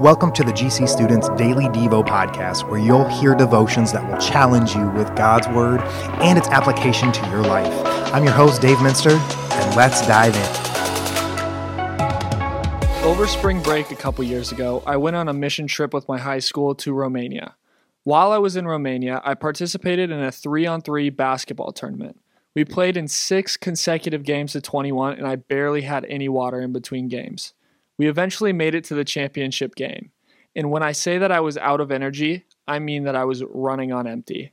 Welcome to the GC Students Daily Devo podcast, where you'll hear devotions that will challenge you with God's Word and its application to your life. I'm your host, Dave Minster, and let's dive in. Over spring break a couple years ago, I went on a mission trip with my high school to Romania. While I was in Romania, I participated in a three on three basketball tournament. We played in six consecutive games of 21, and I barely had any water in between games. We eventually made it to the championship game. And when I say that I was out of energy, I mean that I was running on empty.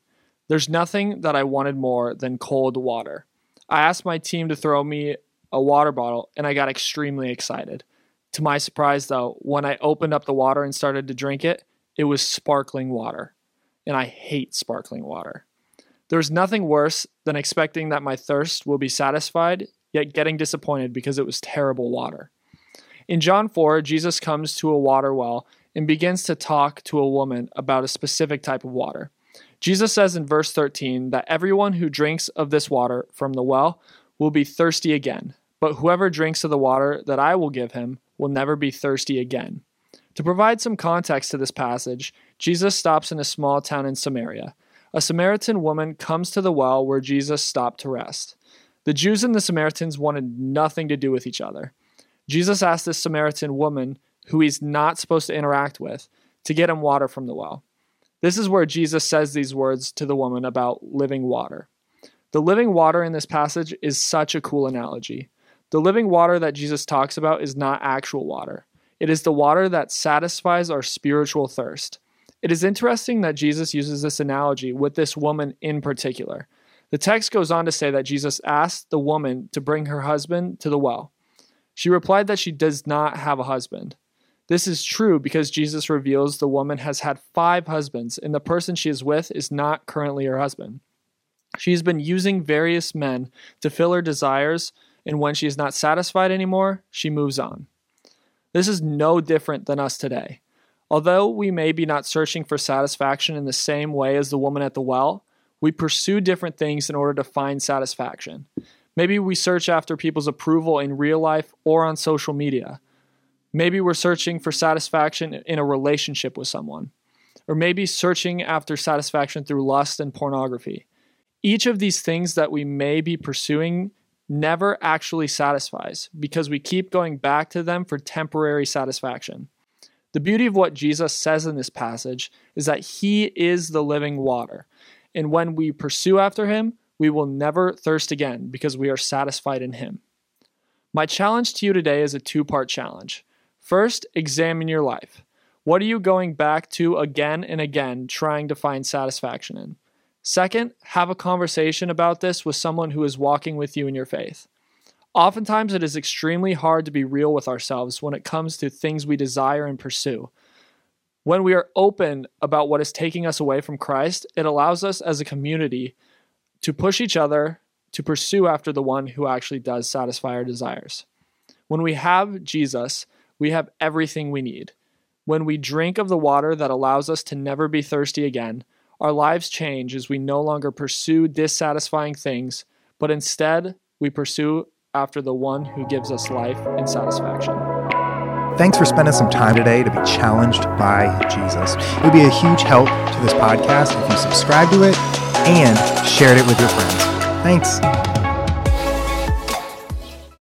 There's nothing that I wanted more than cold water. I asked my team to throw me a water bottle, and I got extremely excited. To my surprise, though, when I opened up the water and started to drink it, it was sparkling water. And I hate sparkling water. There's nothing worse than expecting that my thirst will be satisfied, yet getting disappointed because it was terrible water. In John 4, Jesus comes to a water well and begins to talk to a woman about a specific type of water. Jesus says in verse 13 that everyone who drinks of this water from the well will be thirsty again, but whoever drinks of the water that I will give him will never be thirsty again. To provide some context to this passage, Jesus stops in a small town in Samaria. A Samaritan woman comes to the well where Jesus stopped to rest. The Jews and the Samaritans wanted nothing to do with each other. Jesus asked this Samaritan woman, who he's not supposed to interact with, to get him water from the well. This is where Jesus says these words to the woman about living water. The living water in this passage is such a cool analogy. The living water that Jesus talks about is not actual water, it is the water that satisfies our spiritual thirst. It is interesting that Jesus uses this analogy with this woman in particular. The text goes on to say that Jesus asked the woman to bring her husband to the well. She replied that she does not have a husband. This is true because Jesus reveals the woman has had five husbands, and the person she is with is not currently her husband. She has been using various men to fill her desires, and when she is not satisfied anymore, she moves on. This is no different than us today. Although we may be not searching for satisfaction in the same way as the woman at the well, we pursue different things in order to find satisfaction. Maybe we search after people's approval in real life or on social media. Maybe we're searching for satisfaction in a relationship with someone. Or maybe searching after satisfaction through lust and pornography. Each of these things that we may be pursuing never actually satisfies because we keep going back to them for temporary satisfaction. The beauty of what Jesus says in this passage is that he is the living water. And when we pursue after him, we will never thirst again because we are satisfied in Him. My challenge to you today is a two part challenge. First, examine your life. What are you going back to again and again trying to find satisfaction in? Second, have a conversation about this with someone who is walking with you in your faith. Oftentimes, it is extremely hard to be real with ourselves when it comes to things we desire and pursue. When we are open about what is taking us away from Christ, it allows us as a community to push each other to pursue after the one who actually does satisfy our desires. When we have Jesus, we have everything we need. When we drink of the water that allows us to never be thirsty again, our lives change as we no longer pursue dissatisfying things, but instead we pursue after the one who gives us life and satisfaction. Thanks for spending some time today to be challenged by Jesus. It would be a huge help to this podcast if you subscribe to it and shared it with your friends. Thanks.